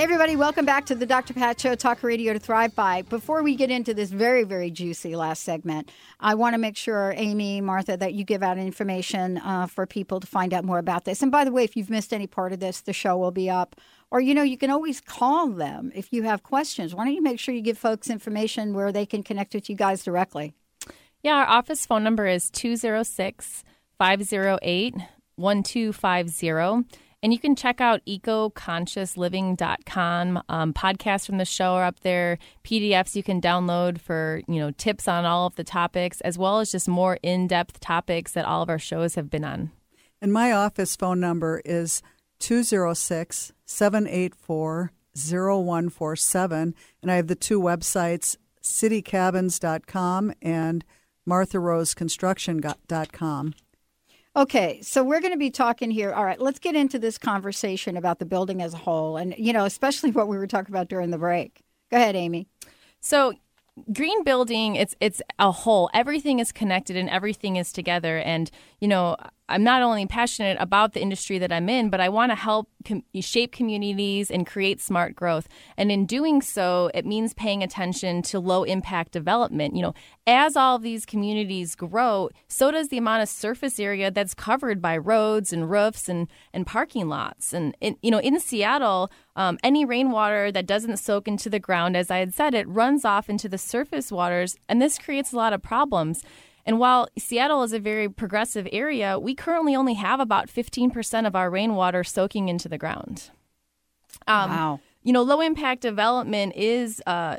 Hey, everybody, welcome back to the Dr. Pat Show, Talk Radio to Thrive By. Before we get into this very, very juicy last segment, I want to make sure, Amy, Martha, that you give out information uh, for people to find out more about this. And by the way, if you've missed any part of this, the show will be up. Or, you know, you can always call them if you have questions. Why don't you make sure you give folks information where they can connect with you guys directly? Yeah, our office phone number is 206 508 1250. And you can check out ecoconsciousliving.com. Um, podcasts from the show are up there, PDFs you can download for, you know, tips on all of the topics, as well as just more in-depth topics that all of our shows have been on. And my office phone number is 206 784 0147. And I have the two websites, citycabins.com and martharoseconstruction.com. Okay, so we're going to be talking here. All right, let's get into this conversation about the building as a whole, and you know, especially what we were talking about during the break. Go ahead, Amy. So, green building, it's it's a whole. Everything is connected and everything is together. And you know, I'm not only passionate about the industry that I'm in, but I want to help com- shape communities and create smart growth. And in doing so, it means paying attention to low impact development. You know, as all these communities grow, so does the amount of surface area that's covered by roads and roofs and, and parking lots. And, in, you know, in Seattle, um, any rainwater that doesn't soak into the ground, as I had said, it runs off into the surface waters, and this creates a lot of problems. And while Seattle is a very progressive area, we currently only have about 15% of our rainwater soaking into the ground. Um, wow. You know, low impact development is uh,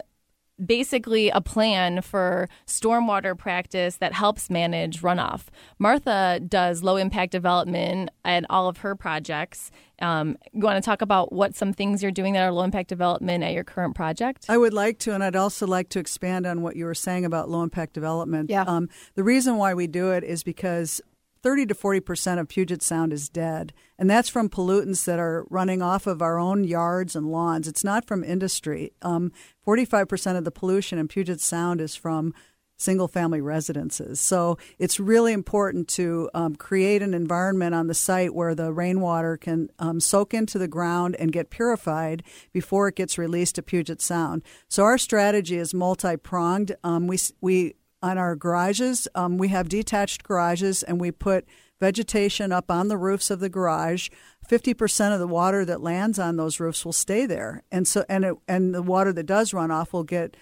basically a plan for stormwater practice that helps manage runoff. Martha does low impact development at all of her projects. Um, you want to talk about what some things you're doing that are low impact development at your current project? I would like to, and I'd also like to expand on what you were saying about low impact development. Yeah. Um, the reason why we do it is because 30 to 40 percent of Puget Sound is dead, and that's from pollutants that are running off of our own yards and lawns. It's not from industry. Um, 45 percent of the pollution in Puget Sound is from single family residences. So it's really important to um, create an environment on the site where the rainwater can um, soak into the ground and get purified before it gets released to Puget Sound. So our strategy is multi pronged. Um, we we on our garages. Um, we have detached garages, and we put vegetation up on the roofs of the garage. Fifty percent of the water that lands on those roofs will stay there, and so and it, and the water that does run off will get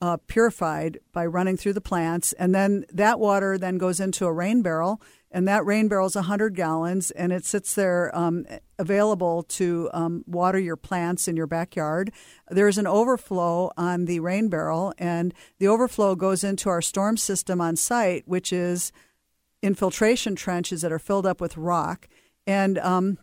uh, purified by running through the plants, and then that water then goes into a rain barrel, and that rain barrel is 100 gallons, and it sits there um, available to um, water your plants in your backyard. There's an overflow on the rain barrel, and the overflow goes into our storm system on site, which is infiltration trenches that are filled up with rock. And um,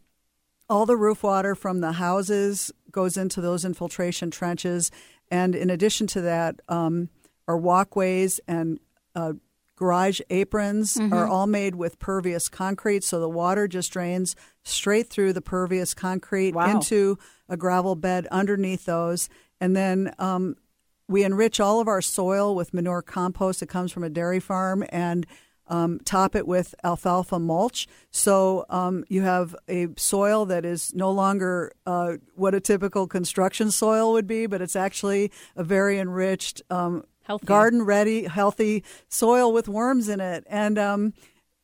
all the roof water from the houses goes into those infiltration trenches. And in addition to that, um, our walkways and uh, garage aprons Mm-hmm. are all made with pervious concrete, so the water just drains straight through the pervious concrete Wow. into a gravel bed underneath those. And then um, we enrich all of our soil with manure compost that comes from a dairy farm and um, top it with alfalfa mulch. So um, you have a soil that is no longer uh, what a typical construction soil would be, but it's actually a very enriched, um, Healthy. garden ready, healthy soil with worms in it. And, um,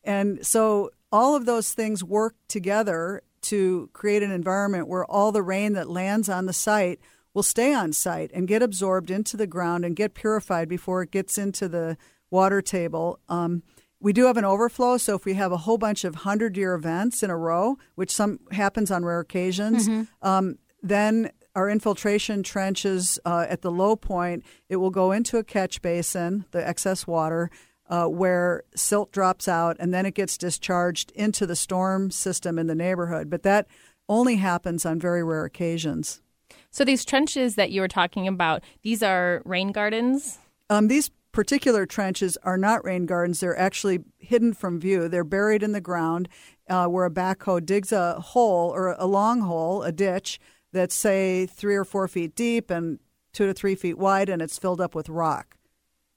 and so all of those things work together to create an environment where all the rain that lands on the site will stay on site and get absorbed into the ground and get purified before it gets into the water table. Um, we do have an overflow, so if we have a whole bunch of hundred year events in a row, which some happens on rare occasions, um, then our infiltration trenches uh, at the low point, it will go into a catch basin, the excess water, uh, where silt drops out, and then it gets discharged into the storm system in the neighborhood. But that only happens on very rare occasions. So these trenches that you were talking about, these are rain gardens. Um, these particular trenches are not rain gardens. They're actually hidden from view. They're buried in the ground uh, where a backhoe digs a hole or a long hole, a ditch that's, say, three or four feet deep and two to three feet wide, and it's filled up with rock.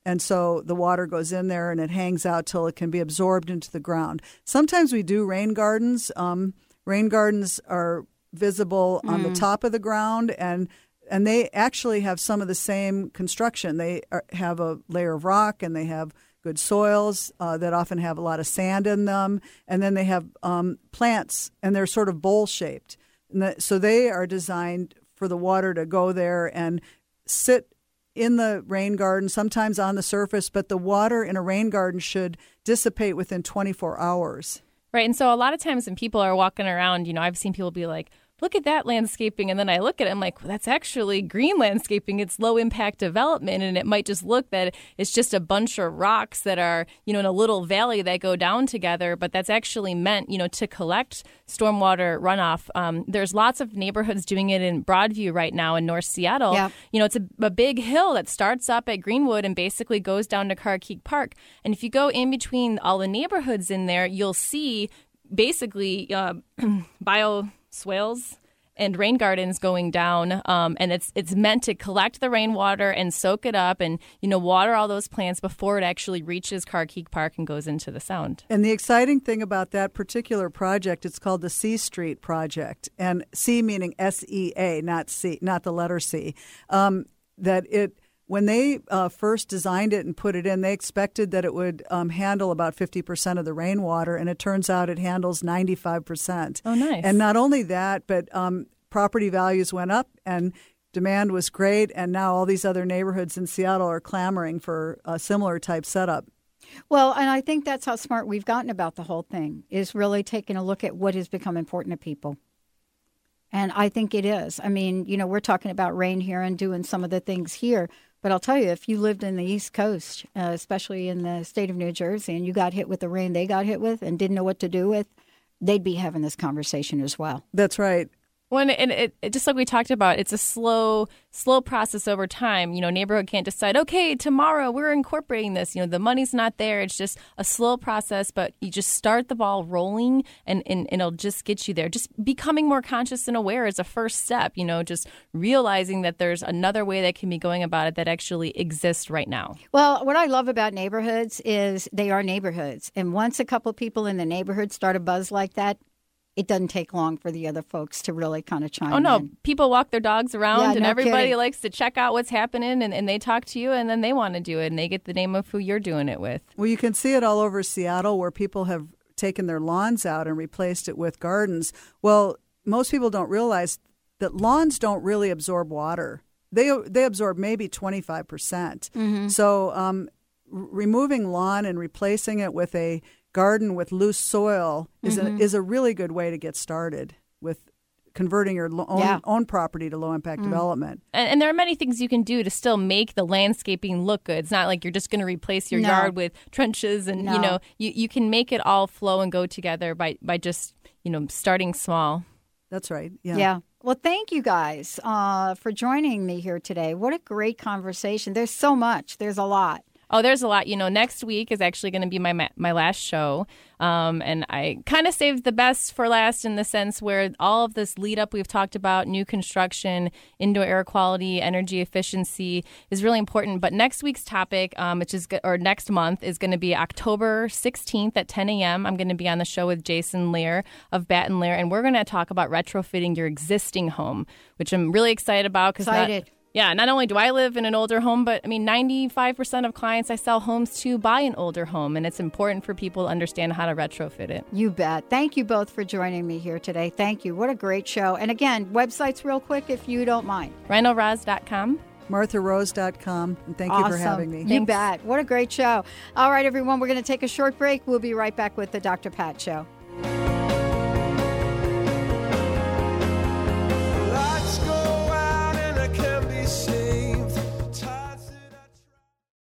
And so the water goes in there and it hangs out till it can be absorbed into the ground. Sometimes we do rain gardens. Um, rain gardens are visible on the Mm. top of the ground and and they actually have some of the same construction. They are, have a layer of rock and they have good soils uh, that often have a lot of sand in them, and then they have um, plants and they're sort of bowl shaped. The, so they are designed for the water to go there and sit in the rain garden, sometimes on the surface, but the water in a rain garden should dissipate within 24 hours. Right. And so a lot of times when people are walking around, you know, I've seen people be like, look at that landscaping. And then I look at it, I'm like, well, that's actually green landscaping. It's low impact development. And it might just look that it's just a bunch of rocks that are, you know, in a little valley that go down together. But that's actually meant, you know, to collect stormwater runoff. Um, there's lots of neighborhoods doing it in Broadview right now in North Seattle. Yeah. You know, it's a, a big hill that starts up at Greenwood and basically goes down to Carkeek Park. And if you go in between all the neighborhoods in there, you'll see basically uh, bio swales and rain gardens going down um, and it's it's meant to collect the rainwater and soak it up and you know water all those plants before it actually reaches Carkeek Park and goes into the sound. And the exciting thing about that particular project, it's called the SEA Street Project, and C meaning S E A, not C, not the letter C. Um, that it when they uh, first designed it and put it in, they expected that it would um, handle about 50% of the rainwater, and it turns out it handles 95%. Oh, nice. And not only that, but um, property values went up and demand was great, and now all these other neighborhoods in Seattle are clamoring for a similar type setup. Well, and I think that's how smart we've gotten about the whole thing is really taking a look at what has become important to people. And I think it is. I mean, you know, we're talking about rain here and doing some of the things here. But I'll tell you, if you lived in the East Coast, uh, especially in the state of New Jersey, and you got hit with the rain they got hit with and didn't know what to do with, they'd be having this conversation as well. That's right. When and it, it just like we talked about, it's a slow, slow process over time. You know, neighborhood can't decide, okay, tomorrow we're incorporating this. You know, the money's not there. It's just a slow process, but you just start the ball rolling, and, and, and it'll just get you there. Just becoming more conscious and aware is a first step. You know, just realizing that there's another way that can be going about it that actually exists right now. Well, what I love about neighborhoods is they are neighborhoods. And once a couple people in the neighborhood start a buzz like that, it doesn't take long for the other folks to really kind of chime in. Oh no, in. people walk their dogs around Yeah, and no everybody kidding. likes to check out what's happening and, and they talk to you and then they want to do it and they get the name of who you're doing it with. Well, you can see it all over Seattle where people have taken their lawns out and replaced it with gardens. Well, most people don't realize that lawns don't really absorb water. They they absorb maybe 25%. percent Mm-hmm. So, um, r- removing lawn and replacing it with a garden with loose soil is Mhm. a, is a really good way to get started with converting your lo- own, Yeah. own property to low impact Mm. development. And, and there are many things you can do to still make the landscaping look good. It's not like you're just going to replace your No. yard with trenches, and No. you know you, you can make it all flow and go together by by just you know starting small. That's right. Yeah. Well, thank you guys uh, for joining me here today. What a great conversation. There's so much. There's a lot. Oh, there's a lot. You know, next week is actually going to be my ma- my last show, um, and I kind of saved the best for last in the sense where all of this lead up we've talked about, new construction, indoor air quality, energy efficiency is really important. But next week's topic, um, which is or next month, is going to be October 16th at 10 a.m. I'm going to be on the show with Jason Lear of Bat and Lear, and we're going to talk about retrofitting your existing home, which I'm really excited about because. Yeah, not only do I live in an older home, but I mean, 95% of clients I sell homes to buy an older home, and it's important for people to understand how to retrofit it. You bet. Thank you both for joining me here today. Thank you. What a great show. And again, websites real quick if you don't mind. RhinoRoz.com. MarthaRose.com. And thank you for having me. You bet. What a great show. All right, everyone, we're going to take a short break. We'll be right back with the Dr. Pat Show.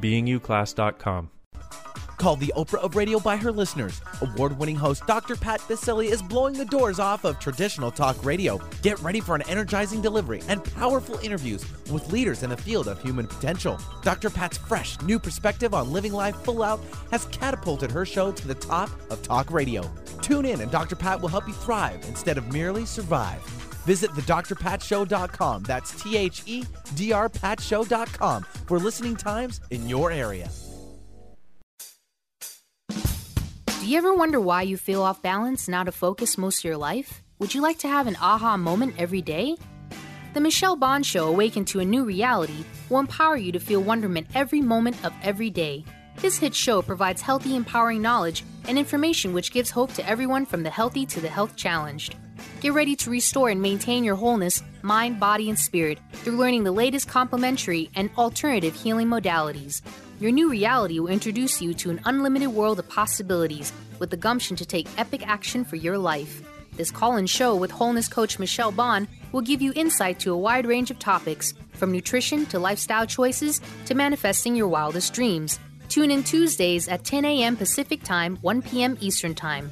beingyouclass.com. Called the Oprah of Radio by her listeners, award winning host Dr. Pat Baccili is blowing the doors off of traditional talk radio. Get ready for an energizing delivery and powerful interviews with leaders in the field of human potential. Dr. Pat's fresh, new perspective on living life full out has catapulted her show to the top of talk radio. Tune in, and Dr. Pat will help you thrive instead of merely survive. Visit thedrpatshow.com. That's T H E D R patshow.com for listening times in your area. Do you ever wonder why you feel off balance and out of focus most of your life? Would you like to have an aha moment every day? The Michelle Bond Show Awaken to a New Reality will empower you to feel wonderment every moment of every day. This hit show provides healthy, empowering knowledge and information which gives hope to everyone from the healthy to the health challenged. Get ready to restore and maintain your wholeness, mind, body, and spirit through learning the latest complementary and alternative healing modalities. Your new reality will introduce you to an unlimited world of possibilities with the gumption to take epic action for your life. This call in show with wholeness coach Michelle Bond will give you insight to a wide range of topics, from nutrition to lifestyle choices to manifesting your wildest dreams. Tune in Tuesdays at 10 a.m. Pacific Time, 1 p.m. Eastern Time.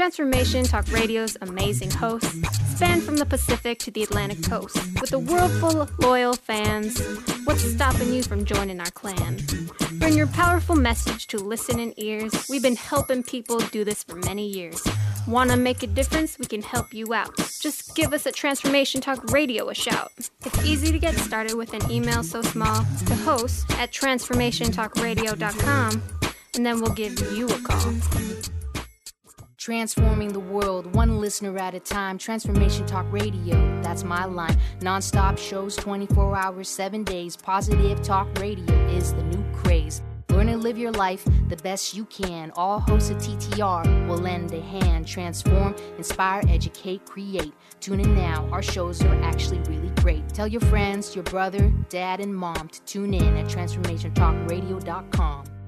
Transformation Talk Radio's amazing hosts span from the Pacific to the Atlantic coast. With a world full of loyal fans, what's stopping you from joining our clan? Bring your powerful message to listening ears. We've been helping people do this for many years. Want to make a difference? We can help you out. Just give us at Transformation Talk Radio a shout. It's easy to get started with an email so small to host at transformationtalkradio.com, and then we'll give you a call. Transforming the world, one listener at a time. Transformation Talk Radio, that's my line. Non stop shows 24 hours, 7 days. Positive Talk Radio is the new craze. Learn and live your life the best you can. All hosts of TTR will lend a hand. Transform, inspire, educate, create. Tune in now. Our shows are actually really great. Tell your friends, your brother, dad, and mom to tune in at transformationtalkradio.com.